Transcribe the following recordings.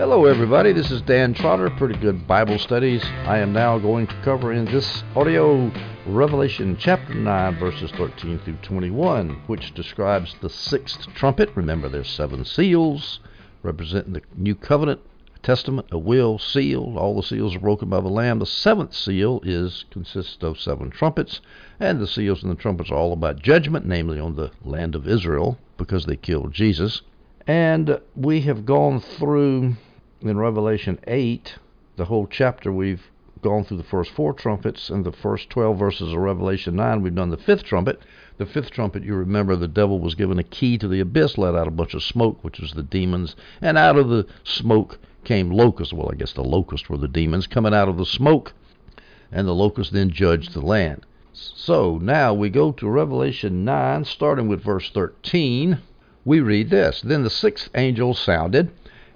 Hello, everybody. This is Dan Trotter, Pretty Good Bible Studies. I am now going to cover in this audio Revelation chapter 9, verses 13 through 21, which describes the sixth trumpet. Remember, there's seven seals representing the new covenant, testament, a will, seal. All the seals are broken by the Lamb. The seventh seal is consists of seven trumpets, and the seals and the trumpets are all about judgment, namely on the land of Israel, because they killed Jesus. And we have gone through in Revelation 8, the whole chapter, we've gone through the first four trumpets, and the first 12 verses of Revelation 9, we've done the fifth trumpet. The fifth trumpet, you remember, the devil was given a key to the abyss, let out a bunch of smoke, which was the demons, and out of the smoke came locusts. Well, I guess the locusts were the demons coming out of the smoke, and the locusts then judged the land. So now we go to Revelation 9, starting with verse 13. We read this Then the sixth angel sounded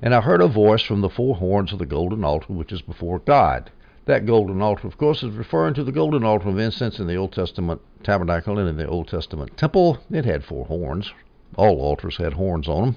and I heard a voice from the four horns of the golden altar which is before God. That golden altar, of course, is referring to the golden altar of incense in the Old Testament tabernacle and in the Old Testament temple. It had four horns. All altars had horns on them.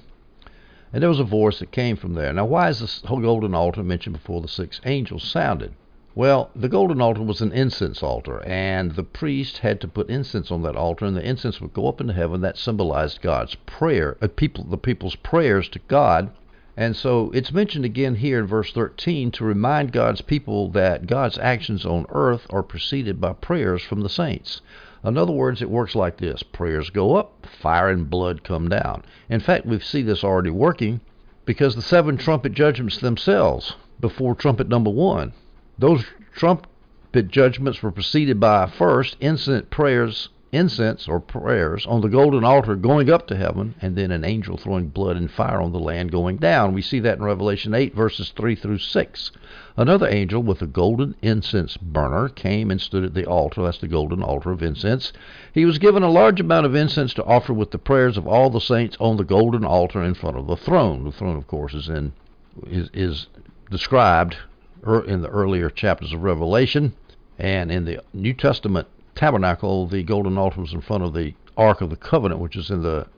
And there was a voice that came from there. Now, why is this whole golden altar mentioned before the six angels sounded? Well, the golden altar was an incense altar, and the priest had to put incense on that altar, and the incense would go up into heaven. That symbolized God's prayer, uh, people, the people's prayers to God and so it's mentioned again here in verse 13 to remind God's people that God's actions on earth are preceded by prayers from the saints. In other words, it works like this prayers go up, fire and blood come down. In fact, we see this already working because the seven trumpet judgments themselves, before trumpet number one, those trumpet judgments were preceded by first instant prayers incense or prayers on the golden altar going up to heaven, and then an angel throwing blood and fire on the land going down. We see that in Revelation 8, verses 3 through 6. Another angel with a golden incense burner came and stood at the altar. That's the golden altar of incense. He was given a large amount of incense to offer with the prayers of all the saints on the golden altar in front of the throne. The throne, of course, is in is, is described er, in the earlier chapters of Revelation, and in the New Testament tabernacle, the golden altar was in front of the Ark of the Covenant, which is in the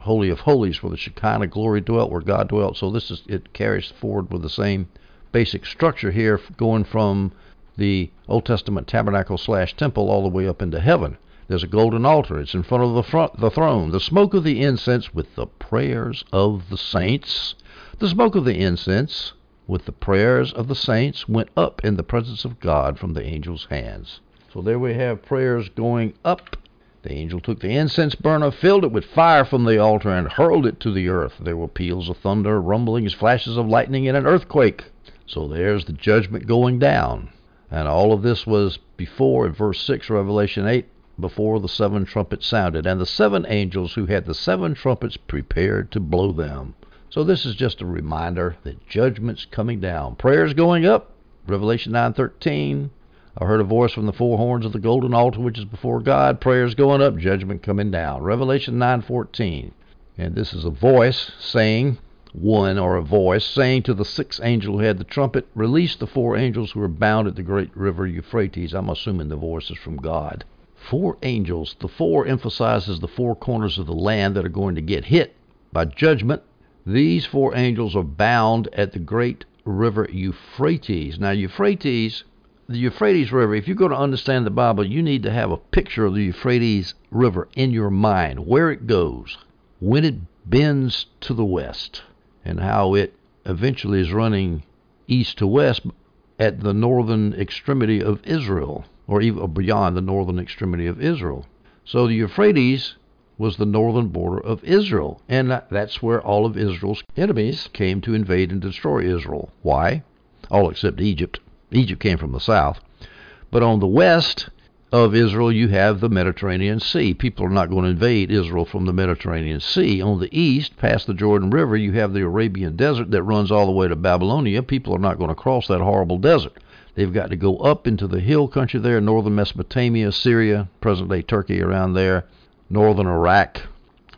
Holy of Holies, where the Shekinah glory dwelt, where God dwelt. So this is it carries forward with the same basic structure here, going from the Old Testament tabernacle slash temple all the way up into heaven. There's a golden altar. It's in front of the front, the throne. The smoke of the incense with the prayers of the saints. The smoke of the incense with the prayers of the saints went up in the presence of God from the angel's hands. So there we have prayers going up. The angel took the incense burner, filled it with fire from the altar, and hurled it to the earth. There were peals of thunder, rumblings, flashes of lightning, and an earthquake. So there's the judgment going down. And all of this was before, in verse 6, Revelation 8, before the seven trumpets sounded, and the seven angels who had the seven trumpets prepared to blow them. So this is just a reminder that judgment's coming down. Prayers going up, Revelation 9:13, I heard a voice from the four horns of the golden altar which is before God, prayers going up, judgment coming down. Revelation 9:14. And this is a voice saying, one or a voice saying to the sixth angel who had the trumpet, release the four angels who are bound at the great river Euphrates. I'm assuming the voice is from God. Four angels. The four emphasizes the four corners of the land that are going to get hit by judgment. These four angels are bound at the great river Euphrates. Now, Euphrates the Euphrates River, if you're going to understand the Bible, you need to have a picture of the Euphrates River in your mind, where it goes, when it bends to the west, and how it eventually is running east to west at the northern extremity of Israel, or even beyond the northern extremity of Israel. So the Euphrates was the northern border of Israel, and that's where all of Israel's enemies came to invade and destroy Israel. Why? All except Egypt. Egypt came from the south. But on the west of Israel, you have the Mediterranean Sea. People are not going to invade Israel from the Mediterranean Sea. On the east, past the Jordan River, you have the Arabian Desert that runs all the way to Babylonia. People are not going to cross that horrible desert. They've got to go up into the hill country there, northern Mesopotamia, Syria, present day Turkey around there, northern Iraq,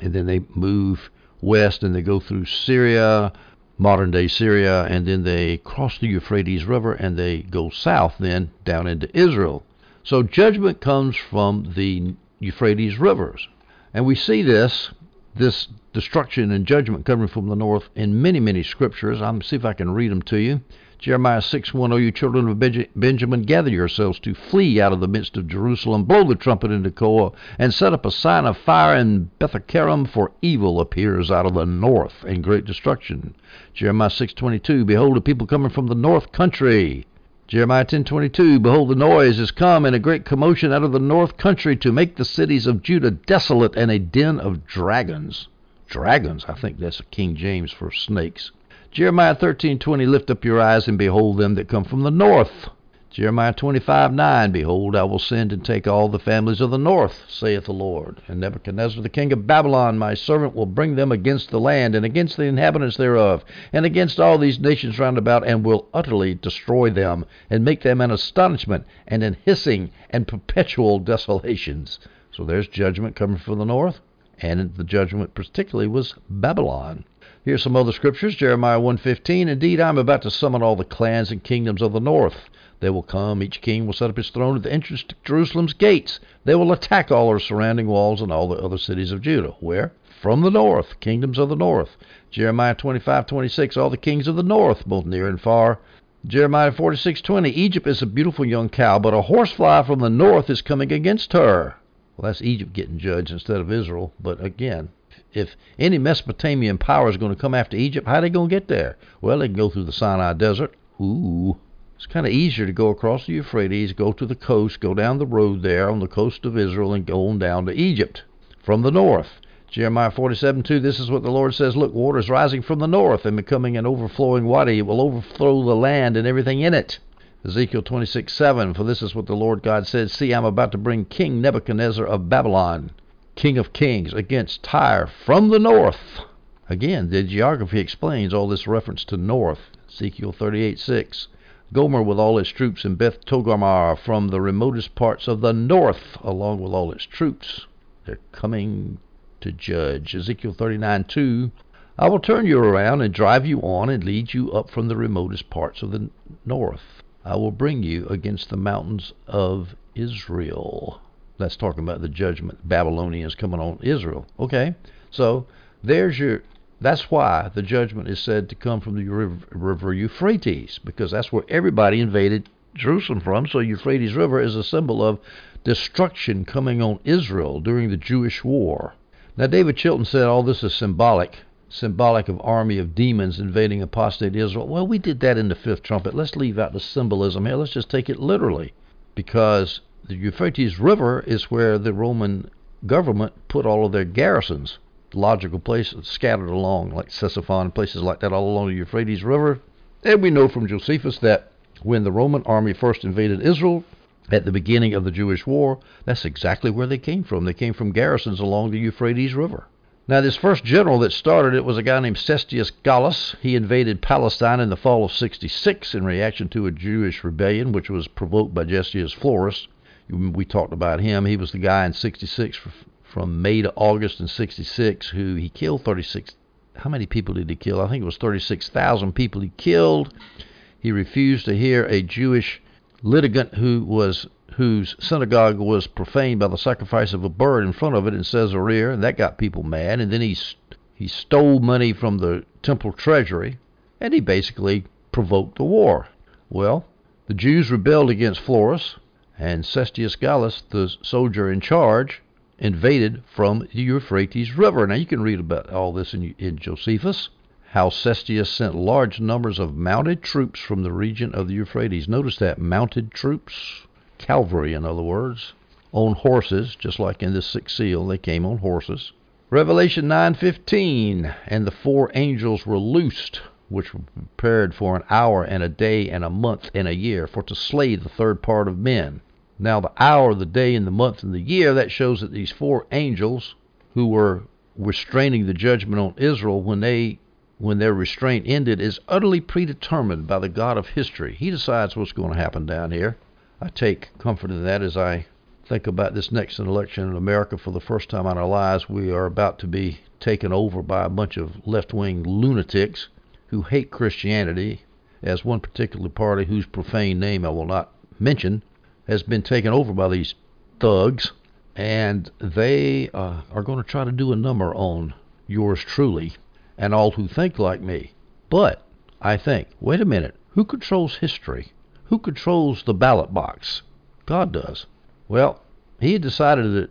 and then they move west and they go through Syria, modern day Syria, and then they cross the Euphrates River and they go south then down into Israel. So judgment comes from the Euphrates rivers. And we see this this destruction and judgment coming from the north in many, many scriptures. I'm see if I can read them to you. Jeremiah 6 1, O you children of Benjamin, gather yourselves to flee out of the midst of Jerusalem, blow the trumpet in Tekoa, and set up a sign of fire in Beth-haccerem, for evil appears out of the north, and great destruction. Jeremiah 6:22, Behold, a people coming from the north country. Jeremiah 10:22, Behold, the noise is come, and a great commotion out of the north country to make the cities of Judah desolate, and a den of dragons. Dragons, I think that's King James for snakes. Jeremiah 13:20 Lift up your eyes and behold them that come from the north. Jeremiah 25:9 Behold I will send and take all the families of the north, saith the Lord. And Nebuchadnezzar the king of Babylon, my servant, will bring them against the land and against the inhabitants thereof, and against all these nations round about, and will utterly destroy them, and make them an astonishment, and an hissing, and perpetual desolations. So there's judgment coming from the north, and the judgment particularly was Babylon. Here's some other scriptures. Jeremiah 1:15. Indeed, I am about to summon all the clans and kingdoms of the north. They will come. Each king will set up his throne at the entrance to Jerusalem's gates. They will attack all her surrounding walls and all the other cities of Judah. Where? From the north, kingdoms of the north. Jeremiah 25:26. All the kings of the north, both near and far. Jeremiah 46:20. Egypt is a beautiful young cow, but a horsefly from the north is coming against her. Well, that's Egypt getting judged instead of Israel. But again, if any Mesopotamian power is going to come after Egypt, how are they going to get there? Well, they can go through the Sinai Desert. Ooh. It's kind of easier to go across the Euphrates, go to the coast, go down the road there on the coast of Israel, and go on down to Egypt from the north. Jeremiah 47 2, this is what the Lord says Look, water is rising from the north and becoming an overflowing wadi. It will overflow the land and everything in it. Ezekiel 26 7, for this is what the Lord God said See, I'm about to bring King Nebuchadnezzar of Babylon King of Kings, against Tyre from the north. Again, the geography explains all this reference to north. Ezekiel 38:6. Gomer with all his troops and Beth Togarmah from the remotest parts of the north, along with all its troops. They're coming to judge. Ezekiel 39:2. I will turn you around and drive you on and lead you up from the remotest parts of the north. I will bring you against the mountains of Israel. That's talking about the judgment Babylonians coming on Israel. Okay, so there's your. That's why the judgment is said to come from the river Euphrates, because that's where everybody invaded Jerusalem from. So Euphrates River is a symbol of destruction coming on Israel during the Jewish war. Now David Chilton said all this is symbolic, symbolic of army of demons invading apostate Israel. Well, we did that in the fifth trumpet. Let's leave out the symbolism here. Let's just take it literally, because the Euphrates River is where the Roman government put all of their garrisons, logical places scattered along, like Ctesiphon, places like that, all along the Euphrates River. And we know from Josephus that when the Roman army first invaded Israel at the beginning of the Jewish war, that's exactly where they came from. They came from garrisons along the Euphrates River. Now, this first general that started it was a guy named Cestius Gallus. He invaded Palestine in the fall of 66 in reaction to a Jewish rebellion, which was provoked by Gessius Florus we talked about him. He was the guy in 66 from May to August in 66 who he killed 36. How many people did he kill? I think it was 36,000 people he killed. He refused to hear a Jewish litigant who was whose synagogue was profaned by the sacrifice of a bird in front of it in Caesarea, and that got people mad. And then he he stole money from the temple treasury, and he basically provoked the war. Well, the Jews rebelled against Florus, and Cestius Gallus, the soldier in charge, invaded from the Euphrates River. Now you can read about all this in, in Josephus, how Cestius sent large numbers of mounted troops from the region of the Euphrates. Notice that mounted troops, cavalry in other words, on horses, just like in the sixth seal, they came on horses. Revelation 9:15, and the four angels were loosed which were prepared for an hour and a day and a month and a year for to slay the third part of men. Now, the hour, the day, and the month, and the year, that shows that these four angels who were restraining the judgment on Israel when they when their restraint ended is utterly predetermined by the God of history. He decides what's going to happen down here. I take comfort in that as I think about this next election in America for the first time in our lives. We are about to be taken over by a bunch of left wing lunatics who hate Christianity, as one particular party whose profane name I will not mention has been taken over by these thugs, and they uh, are going to try to do a number on yours truly, and all who think like me. But I think, wait a minute, who controls history? Who controls the ballot box? God does. Well, he had decided that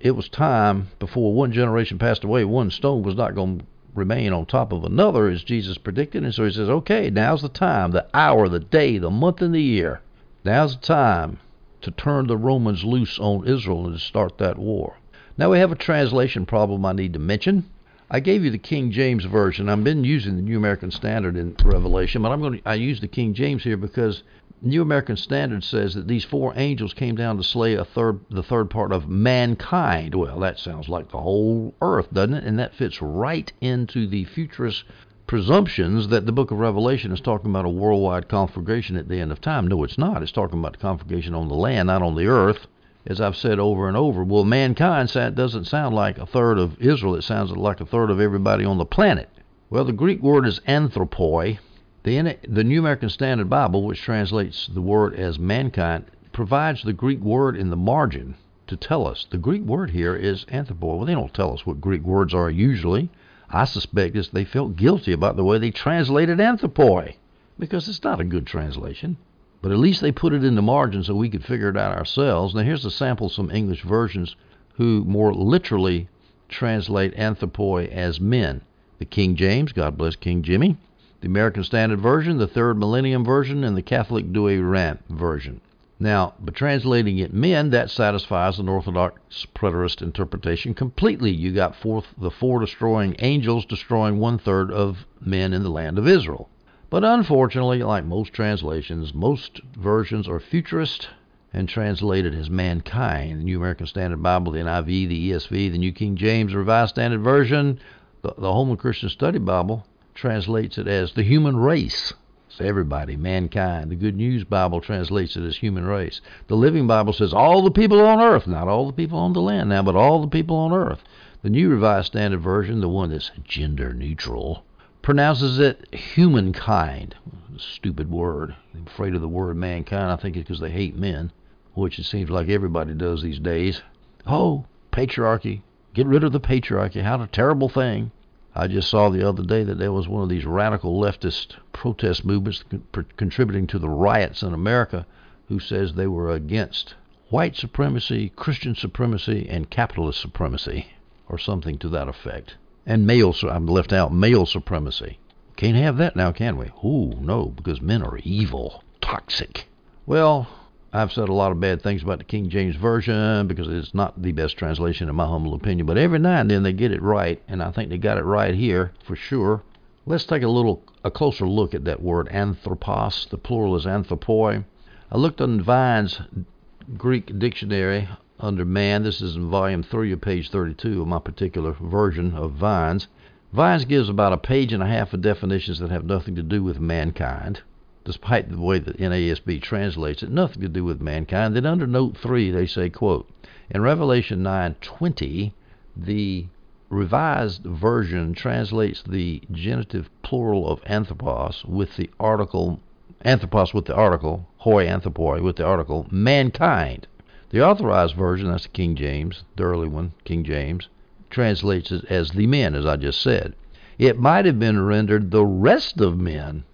it was time before one generation passed away, one stone was not going to remain on top of another, as Jesus predicted. And so he says, okay, now's the time, the hour, the day, the month, and the year. Now's the time to turn the Romans loose on Israel and to start that war. Now we have a translation problem I need to mention. I gave you the King James version. I've been using the New American Standard in Revelation, but I'm going to I use the King James here because New American Standard says that these four angels came down to slay a third the third part of mankind. Well, that sounds like the whole earth, doesn't it? And that fits right into the futurist presumptions that the book of Revelation is talking about a worldwide conflagration at the end of time. No, it's not. It's talking about the conflagration on the land, not on the earth. As I've said over and over, well, mankind that doesn't sound like a third of Israel. It sounds like a third of everybody on the planet. Well, the Greek word is anthropoi. The, the New American Standard Bible, which translates the word as mankind, provides the Greek word in the margin to tell us. The Greek word here is anthropoi. Well, they don't tell us what Greek words are usually. I suspect is they felt guilty about the way they translated anthropoi because it's not a good translation. But at least they put it in the margin so we could figure it out ourselves. Now here's a sample of some English versions who more literally translate anthropoi as men. The King James, God bless King Jimmy, the American Standard Version, the Third Millennium Version, and the Catholic Douay-Rheims Version. Now, by translating it men, that satisfies an Orthodox preterist interpretation completely. You got four, the four destroying angels destroying one third of men in the land of Israel. But unfortunately, like most translations, most versions are futurist and translated as mankind. The New American Standard Bible, the NIV, the ESV, the New King James Revised Standard Version, the, the Holman Christian Study Bible translates it as the human race everybody, mankind. The Good News Bible translates it as human race. The Living Bible says all the people on earth, not all the people on the land now, but all the people on earth. The New Revised Standard Version, the one that's gender neutral, pronounces it humankind. Stupid word. I'm afraid of the word mankind. I think it's because they hate men, which it seems like everybody does these days. Oh, patriarchy. Get rid of the patriarchy. How a terrible thing. I just saw the other day that there was one of these radical leftist protest movements contributing to the riots in America who says they were against white supremacy, Christian supremacy, and capitalist supremacy, or something to that effect. And male, I'm left out, male supremacy. Can't have that now, can we? Oh, no, because men are evil, toxic. Well, I've said a lot of bad things about the King James Version because it's not the best translation in my humble opinion. But every now and then they get it right, and I think they got it right here for sure. Let's take a little a closer look at that word anthropos. The plural is anthropoi. I looked on Vine's Greek dictionary under man. This is in volume 3 of page 32 of my particular version of Vine's. Vines gives about a page and a half of definitions that have nothing to do with mankind despite the way the NASB translates it, nothing to do with mankind. Then under note 3 they say, quote, in Revelation 9:20, the revised version translates the genitive plural of anthropos with the article anthropos with the article hoi anthropoi with the article mankind. The authorized version, that's the King James, the early one, King James, translates it as the men, as I just said. It might have been rendered the rest of men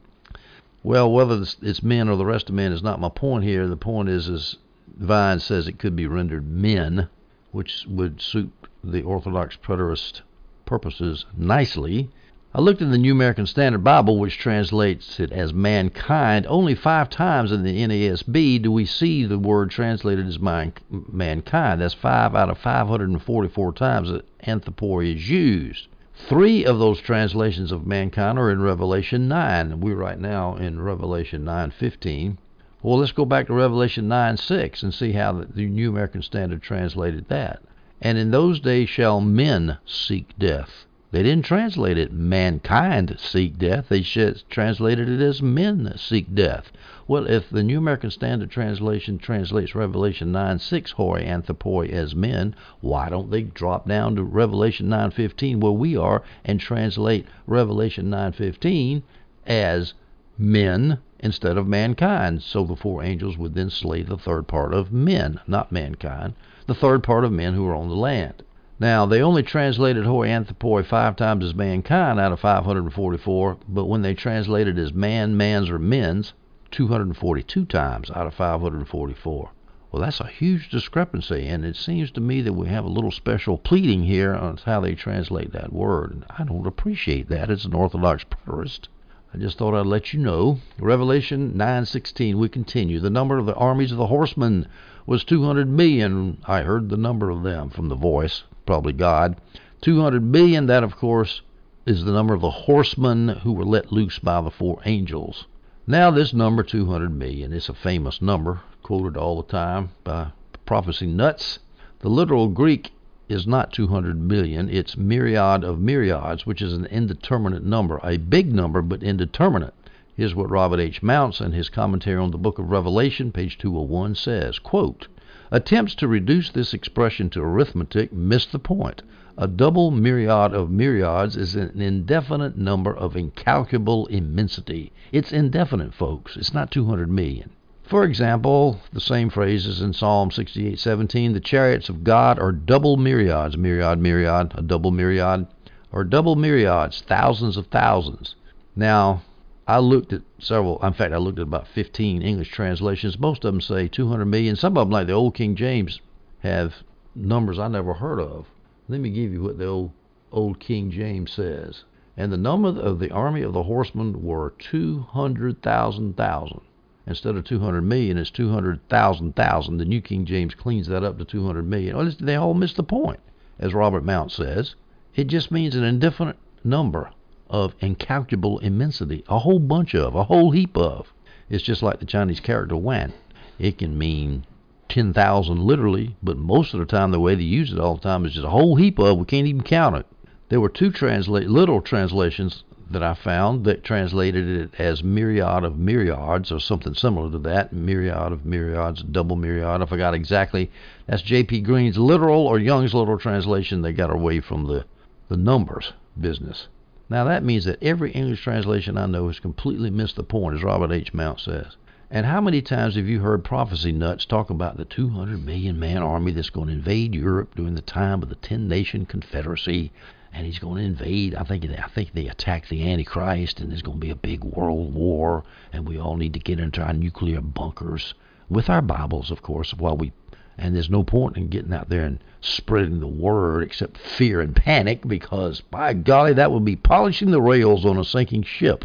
well, whether it's men or the rest of men is not my point here. The point is, is Vine says it could be rendered men, which would suit the Orthodox preterist purposes nicely. I looked in the New American Standard Bible, which translates it as mankind. Only five times in the NASB do we see the word translated as man, mankind. That's five out of 544 times that anthropoi is used. Three of those translations of mankind are in Revelation 9. We're right now in Revelation 9:15. Well, let's go back to Revelation 9:6 and see how the New American Standard translated that. And in those days shall men seek death. They didn't translate it mankind seek death. They translated it as men seek death. Well, if the New American Standard Translation translates Revelation 9:6 hoi anthropoi as men, why don't they drop down to Revelation 9:15 where we are and translate Revelation 9:15 as men instead of mankind? So the four angels would then slay the third part of men, not mankind, the third part of men who are on the land. Now, they only translated hoi anthropoi five times as mankind out of 544, but when they translated as man, mans, or men's, 242 times out of 544. Well, that's a huge discrepancy, and it seems to me that we have a little special pleading here on how they translate that word. And I don't appreciate that as an Orthodox preterist. I just thought I'd let you know. Revelation 9:16. We continue. The number of the armies of the horsemen was 200 million. I heard the number of them from the voice, probably God. 200 million. That, of course, is the number of the horsemen who were let loose by the four angels. Now, this number, 200 million, is a famous number, quoted all the time by prophecy nuts. The literal Greek is not 200 million, it's myriad of myriads, which is an indeterminate number, a big number, but indeterminate. Here's what Robert H. Mounce in his commentary on the book of Revelation, page 201, says quote, Attempts to reduce this expression to arithmetic miss the point. A double myriad of myriads is an indefinite number of incalculable immensity. It's indefinite, folks. It's not 200 million. For example, the same phrase is in Psalm 68:17, the chariots of God are double myriads, myriad, myriad, a double myriad, or double myriads, thousands of thousands. Now, I looked at several, in fact, I looked at about 15 English translations. Most of them say 200 million. Some of them, like the Old King James, have numbers I never heard of. Let me give you what the old, old King James says. And the number of the army of the horsemen were 200,000 thousand. Instead of 200 million, it's 200,000 thousand. The New King James cleans that up to 200 million. Well, they all miss the point, as Robert Mounce says. It just means an indefinite number of incalculable immensity, a whole bunch of, a whole heap of. It's just like the Chinese character wan. It can mean 10,000 literally, but most of the time the way they use it all the time is just a whole heap of, we can't even count it. There were two literal translations that I found that translated it as myriad of myriads or something similar to that, myriad of myriads, double myriad. I forgot exactly. That's J.P. Green's literal or Young's literal translation. They got away from the, the numbers business. Now that means that every English translation I know has completely missed the point, as Robert H. Mounce says. And how many times have you heard prophecy nuts talk about the 200 million man army that's going to invade Europe during the time of the 10 nation confederacy? And he's going to invade. I think I think they attack the Antichrist, and there's going to be a big world war, and we all need to get into our nuclear bunkers with our Bibles, of course, while we. And there's no point in getting out there and spreading the word except fear and panic, because by golly, that would be polishing the rails on a sinking ship.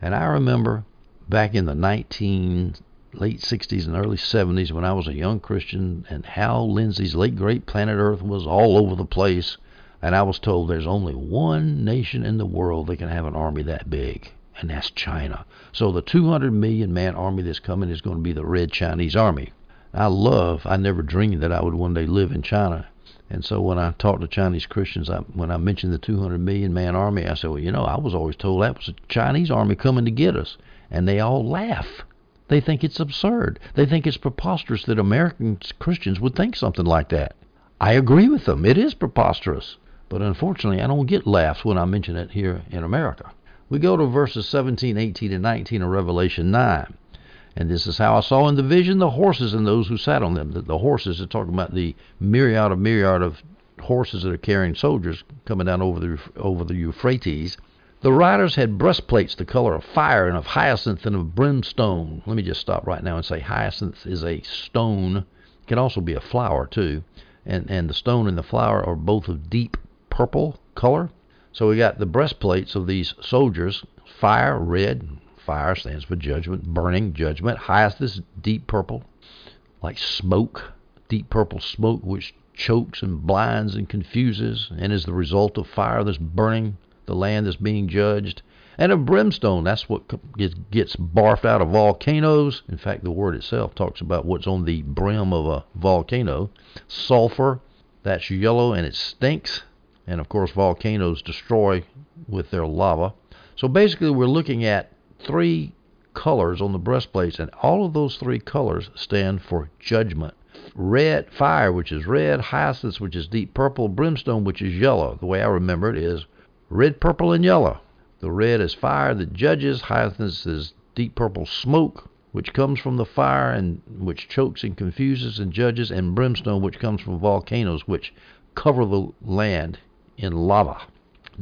And I remember back in the 19 late 60s and early 70s when I was a young Christian and Hal Lindsey's late great Planet Earth was all over the place and I was told there's only one nation in the world that can have an army that big and that's China. So the 200 million man army that's coming is going to be the Red Chinese Army. I love, I never dreamed that I would one day live in China. And so when I talk to Chinese Christians, I, when I mention the 200 million man army, I say, well, you know, I was always told that was a Chinese army coming to get us and they all laugh. They think it's absurd. They think it's preposterous that American Christians would think something like that. I agree with them. It is preposterous. But unfortunately, I don't get laughs when I mention it here in America. We go to verses 17, 18, and 19 of Revelation 9. And this is how I saw in the vision the horses and those who sat on them. The, the horses are talking about the myriad of myriad of horses that are carrying soldiers coming down over the over the Euphrates. The riders had breastplates the color of fire and of hyacinth and of brimstone. Let me just stop right now and say hyacinth is a stone. It can also be a flower too. And and the stone and the flower are both of deep purple color. So we got the breastplates of these soldiers, fire red, fire stands for judgment, burning judgment. Hyacinth is deep purple, like smoke, deep purple smoke which chokes and blinds and confuses and is the result of fire that's burning the land that's being judged, and of brimstone. That's what gets barfed out of volcanoes. In fact, the word itself talks about what's on the brim of a volcano. Sulfur, that's yellow and it stinks. And of course, volcanoes destroy with their lava. So basically, we're looking at three colors on the breastplates, and all of those three colors stand for judgment. Red fire, which is red, hyacinth, which is deep purple, brimstone, which is yellow. The way I remember it is red, purple, and yellow. The red is fire that judges, hyacinth is deep purple smoke, which comes from the fire and which chokes and confuses and judges, and brimstone, which comes from volcanoes, which cover the land in lava.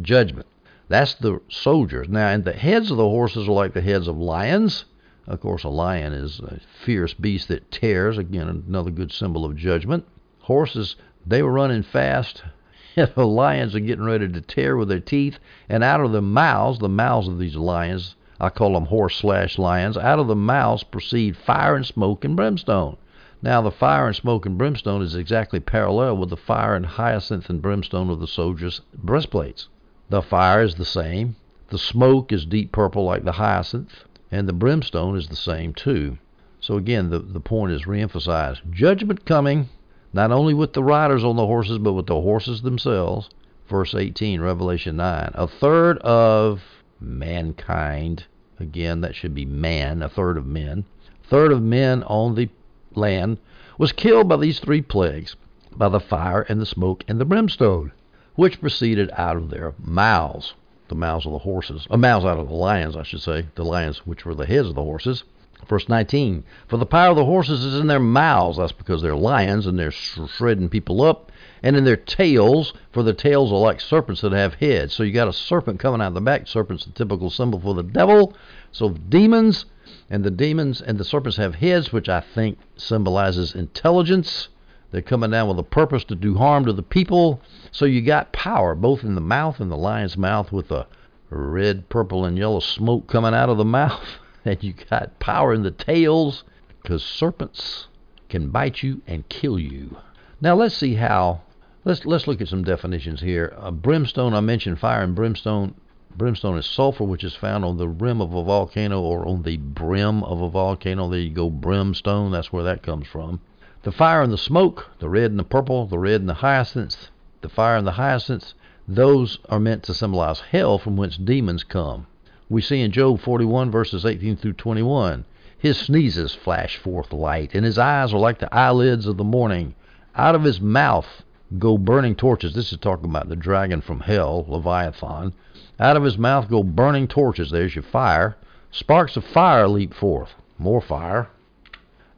Judgment. That's the soldiers. Now, and the heads of the horses are like the heads of lions. Of course, a lion is a fierce beast that tears. Again, another good symbol of judgment. Horses, they were running fast. the lions are getting ready to tear with their teeth. And out of the mouths, the mouths of these lions, I call them horse slash lions, out of the mouths proceed fire and smoke and brimstone. Now, the fire and smoke and brimstone is exactly parallel with the fire and hyacinth and brimstone of the soldiers' breastplates. The fire is the same, the smoke is deep purple like the hyacinth, and the brimstone is the same too. So again, the, the point is reemphasized. Judgment coming, not only with the riders on the horses, but with the horses themselves. Verse 18, Revelation 9. A third of mankind, again, that should be man, a third of men, third of men on the land was killed by these three plagues, by the fire and the smoke and the brimstone, which proceeded out of their mouths, the mouths of the horses, or uh, mouths out of the lions, I should say, the lions which were the heads of the horses. Verse 19, for the power of the horses is in their mouths. That's because they're lions and they're shredding people up. And in their tails, for the tails are like serpents that have heads. So you got a serpent coming out of the back. Serpent's the typical symbol for the devil. So demons and the demons and the serpents have heads, which I think symbolizes intelligence. They're coming down with a purpose to do harm to the people. So you got power both in the mouth and the lion's mouth with a red, purple, and yellow smoke coming out of the mouth. And you got power in the tails because serpents can bite you and kill you. Now let's see how. Let's let's look at some definitions here. Uh, brimstone, I mentioned fire and brimstone Brimstone is sulfur, which is found on the rim of a volcano or on the brim of a volcano. There you go, brimstone. That's where that comes from. The fire and the smoke, the red and the purple, the red and the hyacinths, the fire and the hyacinths, those are meant to symbolize hell from whence demons come. We see in Job 41, verses 18 through 21. His sneezes flash forth light, and his eyes are like the eyelids of the morning. Out of his mouth go burning torches. This is talking about the dragon from hell, Leviathan. Out of his mouth go burning torches. There's your fire. Sparks of fire leap forth. More fire.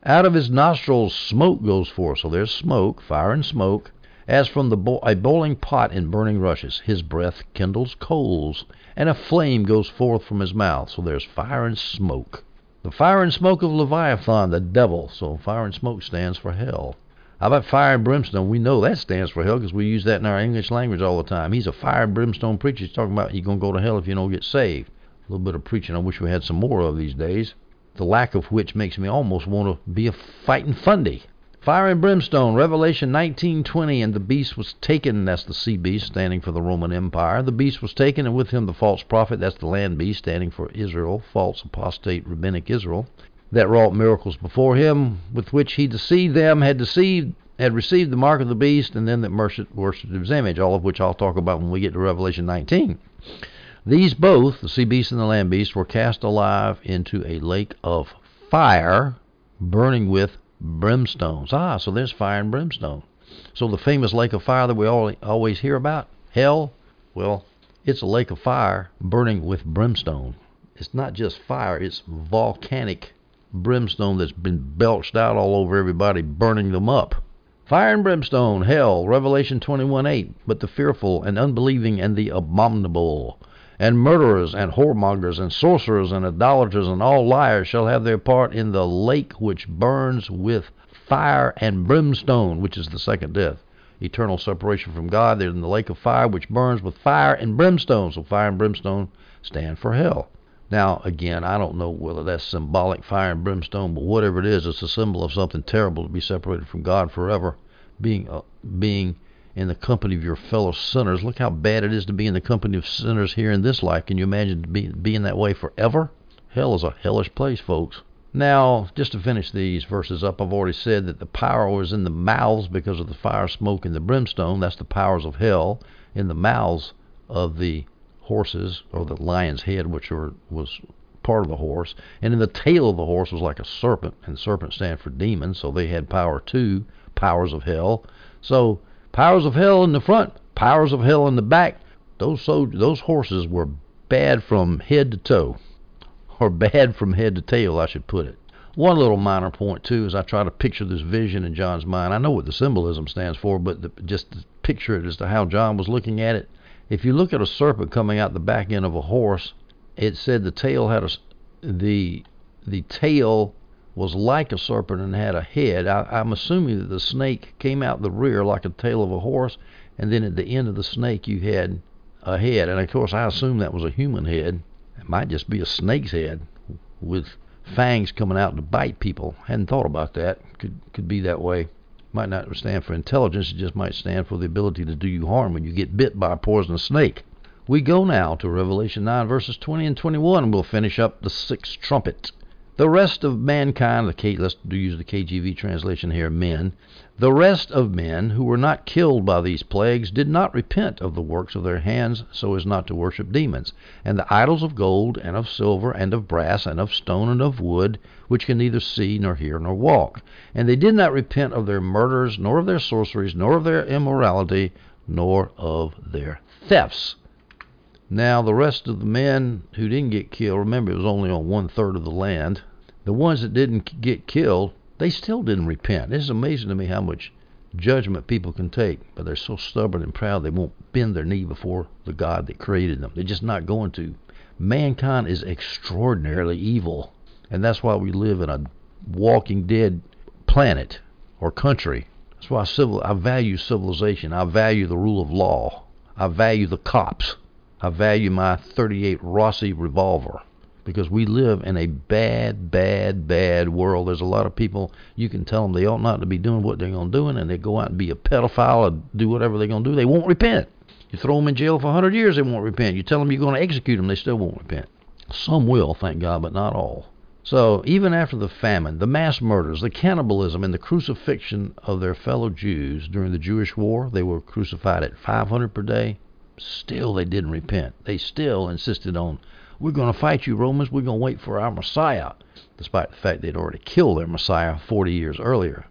Out of his nostrils smoke goes forth. So there's smoke, fire and smoke. As from the bo- a boiling pot in burning rushes, his breath kindles coals, and a flame goes forth from his mouth. So there's fire and smoke. The fire and smoke of Leviathan, the devil. So fire and smoke stands for hell. How about fire and brimstone? We know that stands for hell because we use that in our English language all the time. He's a fire and brimstone preacher. He's talking about you're going to go to hell if you don't get saved. A little bit of preaching I wish we had some more of these days. The lack of which makes me almost want to be a fighting fundy. Fire and brimstone, Revelation 19:20, and the beast was taken. That's the sea beast, standing for the Roman Empire. The beast was taken, and with him the false prophet. That's the land beast, standing for Israel, false apostate rabbinic Israel that wrought miracles before him, with which he deceived them, had deceived, had received the mark of the beast, and then that worshipped his image, all of which I'll talk about when we get to Revelation 19. These both, the sea beast and the land beast, were cast alive into a lake of fire, burning with brimstones. Ah, so there's fire and brimstone. So the famous lake of fire that we all always hear about, hell, well, it's a lake of fire burning with brimstone. It's not just fire, it's volcanic brimstone that's been belched out all over everybody, burning them up. Fire and brimstone, hell, Revelation 21 8. But the fearful and unbelieving and the abominable, and murderers and whoremongers and sorcerers and idolaters and all liars shall have their part in the lake which burns with fire and brimstone, which is the second death. Eternal separation from God. They're in the lake of fire which burns with fire and brimstone. So fire and brimstone stand for hell. Now, again, I don't know whether that's symbolic fire and brimstone, but whatever it is, it's a symbol of something terrible to be separated from God forever, being uh, being in the company of your fellow sinners. Look how bad it is to be in the company of sinners here in this life. Can you imagine be, being that way forever? Hell is a hellish place, folks. Now, just to finish these verses up, I've already said that the power was in the mouths because of the fire, smoke, and the brimstone. That's the powers of hell in the mouths of the horses, or the lion's head, which were, was part of the horse, and in the tail of the horse was like a serpent, and serpents stand for demons, so they had power too, powers of hell. So powers of hell in the front, powers of hell in the back. Those soldiers, those horses were bad from head to toe, or bad from head to tail, I should put it. One little minor point too, as I try to picture this vision in John's mind. I know what the symbolism stands for, but the, just picture it as to how John was looking at it. If you look at a serpent coming out the back end of a horse, it said the tail had a the the tail was like a serpent and had a head. I, I'm assuming that the snake came out the rear like a tail of a horse, and then at the end of the snake you had a head. And of course, I assume that was a human head. It might just be a snake's head with fangs coming out to bite people. Hadn't thought about that. Could could be that way. Might not stand for intelligence. It just might stand for the ability to do you harm when you get bit by a poisonous snake. We go now to Revelation 9 verses 20 and 21, and we'll finish up the sixth trumpet. The rest of mankind, the K, let's use the KJV translation here, men, the rest of men who were not killed by these plagues did not repent of the works of their hands so as not to worship demons, and the idols of gold, and of silver, and of brass, and of stone, and of wood, which can neither see, nor hear, nor walk. And they did not repent of their murders, nor of their sorceries, nor of their immorality, nor of their thefts. Now, the rest of the men who didn't get killed, remember it was only on one third of the land, the ones that didn't get killed, they still didn't repent. It's amazing to me how much judgment people can take, but they're so stubborn and proud they won't bend their knee before the God that created them. They're just not going to. Mankind is extraordinarily evil, and that's why we live in a walking dead planet or country. That's why civil, I value civilization. I value the rule of law. I value the cops. I value my 38 Rossi revolver because we live in a bad, bad, bad world. There's a lot of people you can tell them they ought not to be doing what they're going to do, and they go out and be a pedophile or do whatever they're going to do. They won't repent. You throw them in jail for a 100 years, they won't repent. You tell them you're going to execute them, they still won't repent. Some will, thank God, but not all. So even after the famine, the mass murders, the cannibalism, and the crucifixion of their fellow Jews during the Jewish war, they were crucified at 500 per day Still, they didn't repent. They still insisted on, we're going to fight you, Romans. We're going to wait for our Messiah, despite the fact they'd already killed their Messiah 40 years earlier.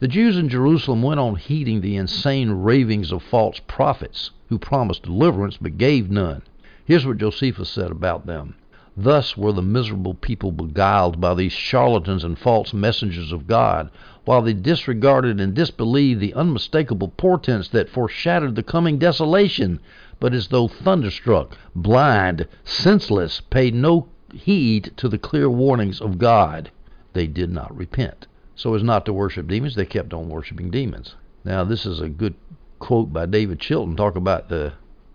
The Jews in Jerusalem went on heeding the insane ravings of false prophets who promised deliverance but gave none. Here's what Josephus said about them. Thus were the miserable people beguiled by these charlatans and false messengers of God, while they disregarded and disbelieved the unmistakable portents that foreshadowed the coming desolation, but as though thunderstruck, blind, senseless, paid no heed to the clear warnings of God. They did not repent. So as not to worship demons, they kept on worshiping demons. Now, this is a good quote by David Chilton, talk about the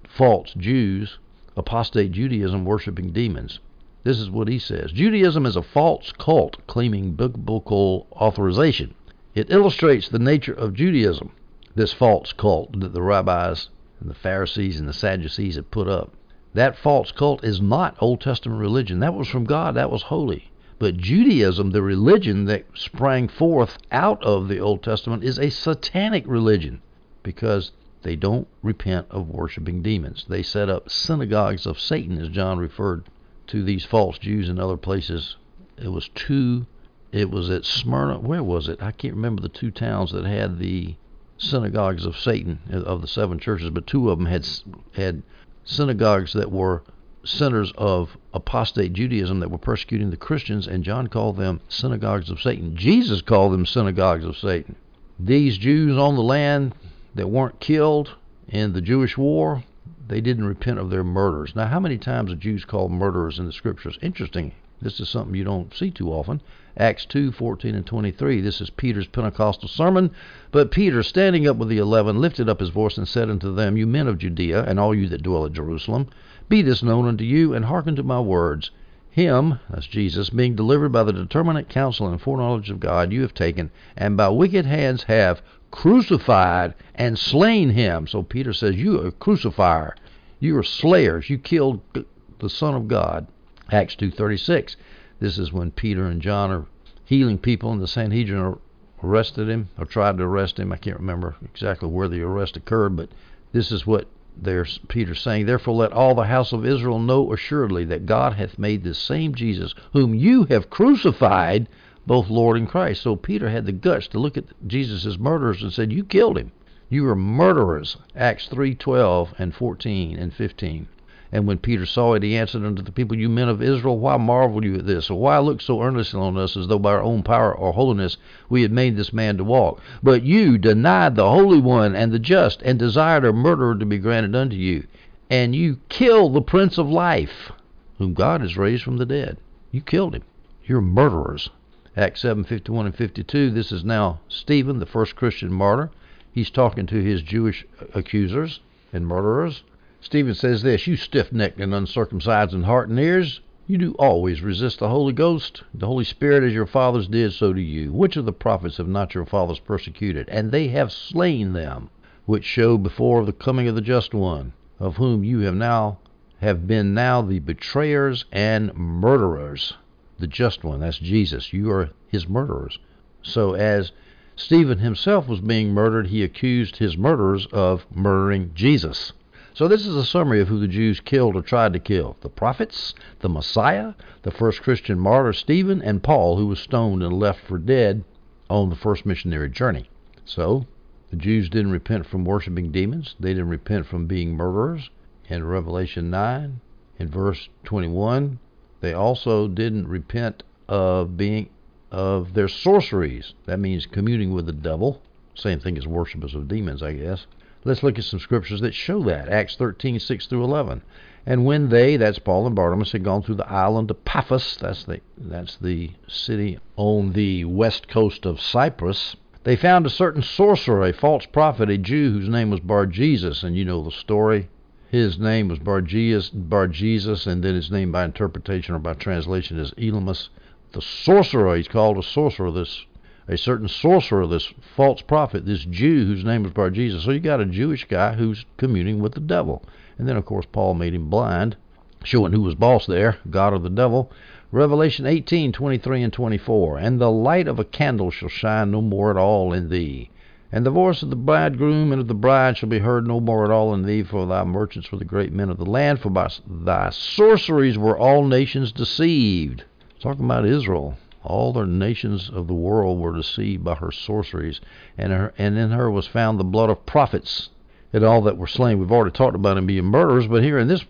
false Jews, apostate Judaism worshiping demons. This is what he says Judaism is a false cult claiming biblical authorization. It illustrates the nature of Judaism, this false cult that the rabbis and the Pharisees and the Sadducees had put up. That false cult is not Old Testament religion. That was from God, that was holy. But Judaism, the religion that sprang forth out of the Old Testament, is a satanic religion because they don't repent of worshiping demons. They set up synagogues of Satan, as John referred to these false Jews in other places. It was two it was at Smyrna. Where was it? I can't remember the two towns that had the synagogues of Satan of the seven churches, but two of them had had synagogues that were centers of apostate Judaism that were persecuting the Christians, and John called them synagogues of Satan. Jesus called them synagogues of Satan. These Jews on the land that weren't killed in the Jewish war, they didn't repent of their murders. Now, how many times are Jews called murderers in the scriptures? Interesting. This is something you don't see too often. Acts 2 14 and 23. This is Peter's Pentecostal sermon. But Peter, standing up with the eleven, lifted up his voice and said unto them, You men of Judea, and all you that dwell at Jerusalem, be this known unto you, and hearken to my words. Him, that's Jesus, being delivered by the determinate counsel and foreknowledge of God, you have taken, and by wicked hands have crucified and slain him. So Peter says, You are a crucifier. You are slayers. You killed the Son of God. Acts 2.36. This is when Peter and John are healing people, and the Sanhedrin arrested him or tried to arrest him. I can't remember exactly where the arrest occurred, but this is what there's Peter saying, Therefore let all the house of Israel know assuredly that God hath made this same Jesus, whom you have crucified, both Lord and Christ. So Peter had the guts to look at Jesus' murderers and said, You killed him. You are murderers. Acts 3:12 and 14 and 15. And when Peter saw it, he answered unto the people, You men of Israel, why marvel you at this? Or why look so earnestly on us, as though by our own power or holiness we had made this man to walk? But you denied the Holy One and the just, and desired a murderer to be granted unto you. And you killed the Prince of Life, whom God has raised from the dead. You killed him. You're murderers. Acts 7 51 and 52. This is now Stephen, the first Christian martyr. He's talking to his Jewish accusers and murderers. Stephen says this You stiff necked and uncircumcised in heart and ears, you do always resist the Holy Ghost. The Holy Spirit, as your fathers did, so do you. Which of the prophets have not your fathers persecuted? And they have slain them, which showed before the coming of the just one, of whom you have now have been now the betrayers and murderers. The just one, that's Jesus. You are his murderers. So as Stephen himself was being murdered, he accused his murderers of murdering Jesus. So this is a summary of who the Jews killed or tried to kill the prophets, the Messiah, the first Christian martyr Stephen, and Paul, who was stoned and left for dead on the first missionary journey. So the Jews didn't repent from worshiping demons, they didn't repent from being murderers. In Revelation 9, in verse 21, they also didn't repent of being of their sorceries. That means communing with the devil. Same thing as worshippers of demons, I guess. Let's look at some scriptures that show that. Acts 13, 6 through 11. And when they, that's Paul and Barnabas, had gone through the island of Paphos, that's the, that's the city on the west coast of Cyprus, they found a certain sorcerer, a false prophet, a Jew whose name was Bar Jesus. And you know the story. His name was Bar Jesus, and then his name by interpretation or by translation is Elymas. The sorcerer, he's called a sorcerer, this a certain sorcerer, this false prophet, this Jew whose name was Bar Jesus. So you got a Jewish guy who's communing with the devil. And then, of course, Paul made him blind, showing who was boss there, God or the devil. Revelation 18, 23 and 24. And the light of a candle shall shine no more at all in thee. And the voice of the bridegroom and of the bride shall be heard no more at all in thee, for thy merchants were the great men of the land, for by thy sorceries were all nations deceived. Talking about Israel. All the nations of the world were deceived by her sorceries, and, her, and in her was found the blood of prophets and all that were slain. We've already talked about them being murderers, but here in this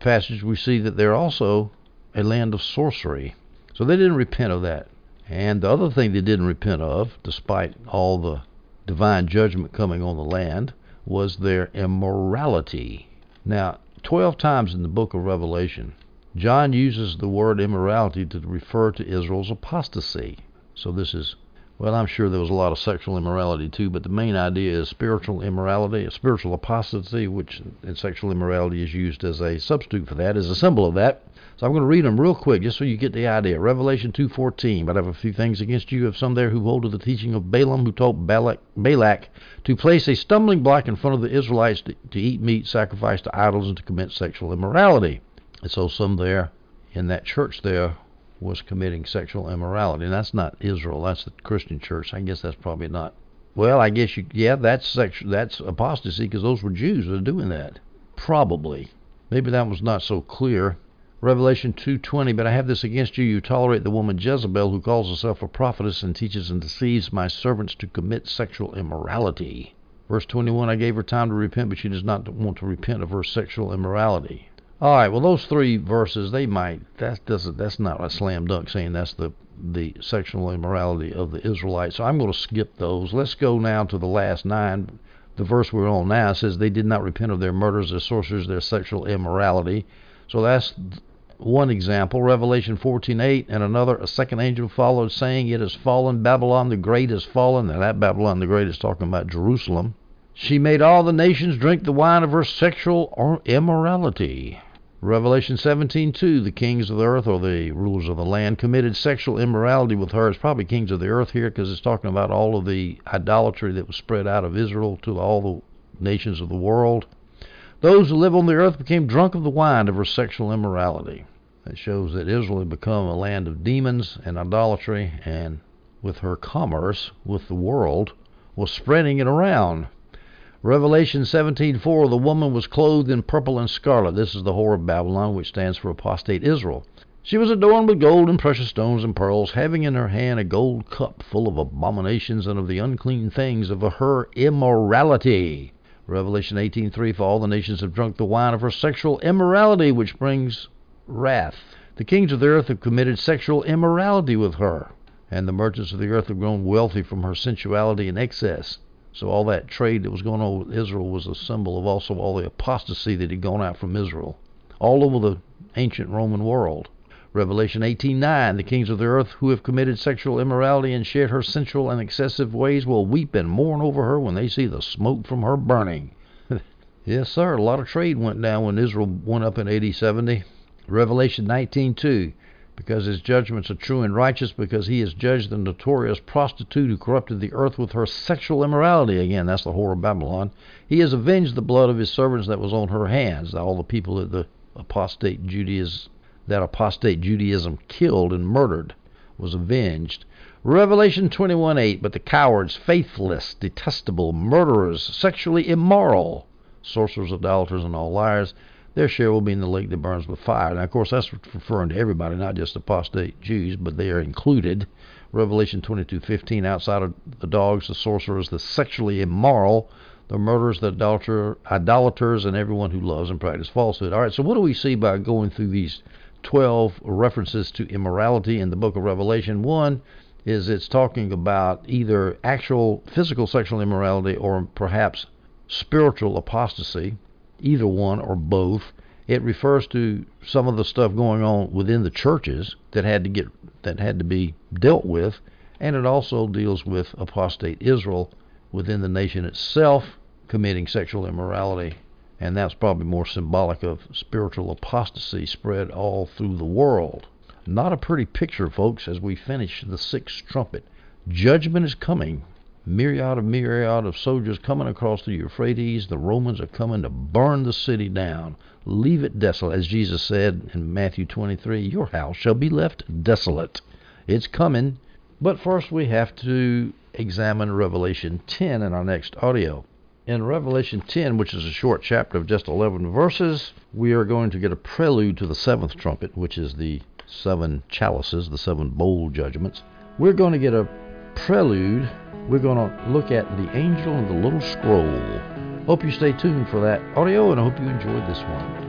passage we see that they're also a land of sorcery. So they didn't repent of that. And the other thing they didn't repent of, despite all the divine judgment coming on the land, was their immorality. Now, 12 times in the book of Revelation, John uses the word immorality to refer to Israel's apostasy. So this is, well, I'm sure there was a lot of sexual immorality too, but the main idea is spiritual immorality, spiritual apostasy, which in sexual immorality is used as a substitute for that, as a symbol of that. So I'm going to read them real quick, just so you get the idea. Revelation 2:14. But I have a few things against you of some there who hold to the teaching of Balaam, who told Balak, Balak to place a stumbling block in front of the Israelites to, to eat meat sacrificed to idols and to commit sexual immorality. And so some there in that church there was committing sexual immorality. And that's not Israel. That's the Christian church. I guess that's probably not. Well, I guess you. Yeah, that's sexual. That's apostasy because those were Jews that are doing that. Probably. Maybe that was not so clear. Revelation 2:20 But I have this against you you tolerate the woman Jezebel who calls herself a prophetess and teaches and deceives my servants to commit sexual immorality. Verse 21 I gave her time to repent but she does not want to repent of her sexual immorality. All right. Well, those three verses they might that doesn't that's not a slam dunk saying that's the the sexual immorality of the Israelites. So I'm going to skip those. Let's go now to the last nine. The verse we're on now says they did not repent of their murders, their sorceries, their sexual immorality. So that's one example. Revelation 14:8 and another a second angel followed saying, "It has fallen. Babylon the Great has fallen." And that Babylon the Great is talking about Jerusalem. She made all the nations drink the wine of her sexual immorality. Revelation 17:2, the kings of the earth or the rulers of the land committed sexual immorality with her. It's probably kings of the earth here because it's talking about all of the idolatry that was spread out of Israel to all the nations of the world. Those who live on the earth became drunk of the wine of her sexual immorality. That shows that Israel had become a land of demons and idolatry, and with her commerce with the world was spreading it around. Revelation 17:4 The woman was clothed in purple and scarlet. This is the whore of Babylon, which stands for apostate Israel. She was adorned with gold and precious stones and pearls, having in her hand a gold cup full of abominations and of the unclean things of her immorality. Revelation 18:3 For all the nations have drunk the wine of her sexual immorality, which brings wrath. The kings of the earth have committed sexual immorality with her, and the merchants of the earth have grown wealthy from her sensuality and excess. So all that trade that was going on with Israel was a symbol of also all the apostasy that had gone out from Israel all over the ancient Roman world. Revelation 18:9 The kings of the earth who have committed sexual immorality and shared her sensual and excessive ways will weep and mourn over her when they see the smoke from her burning. yes, sir, a lot of trade went down when Israel went up in AD 70. Revelation 19:2 because his judgments are true and righteous, because he has judged the notorious prostitute who corrupted the earth with her sexual immorality. Again, that's the whore of Babylon. He has avenged the blood of his servants that was on her hands. All the people that the apostate Judaism that apostate Judaism killed and murdered was avenged. Revelation 21:8 But the cowards, faithless, detestable, murderers, sexually immoral, sorcerers, idolaters, and all liars, their share will be in the lake that burns with fire. Now, of course, that's referring to everybody, not just apostate Jews, but they are included. Revelation 22:15 Outside of the dogs, the sorcerers, the sexually immoral, the murderers, the adulterer, idolaters, and everyone who loves and practices falsehood. All right, so what do we see by going through these 12 references to immorality in the book of Revelation. One is it's talking about either actual physical sexual immorality or perhaps spiritual apostasy, either one or both. It refers to some of the stuff going on within the churches that had to get that had to be dealt with, and it also deals with apostate Israel within the nation itself committing sexual immorality and that's probably more symbolic of spiritual apostasy spread all through the world. Not a pretty picture, folks, as we finish the sixth trumpet. Judgment is coming. Myriad of myriad of soldiers coming across the Euphrates. The Romans are coming to burn the city down, leave it desolate. As Jesus said in Matthew 23, Your house shall be left desolate. It's coming. But first, we have to examine Revelation 10 in our next audio. In Revelation 10, which is a short chapter of just 11 verses, we are going to get a prelude to the seventh trumpet, which is the seven chalices, the seven bowl judgments. We're going to get a prelude. We're going to look at the angel and the little scroll. Hope you stay tuned for that audio, and I hope you enjoyed this one.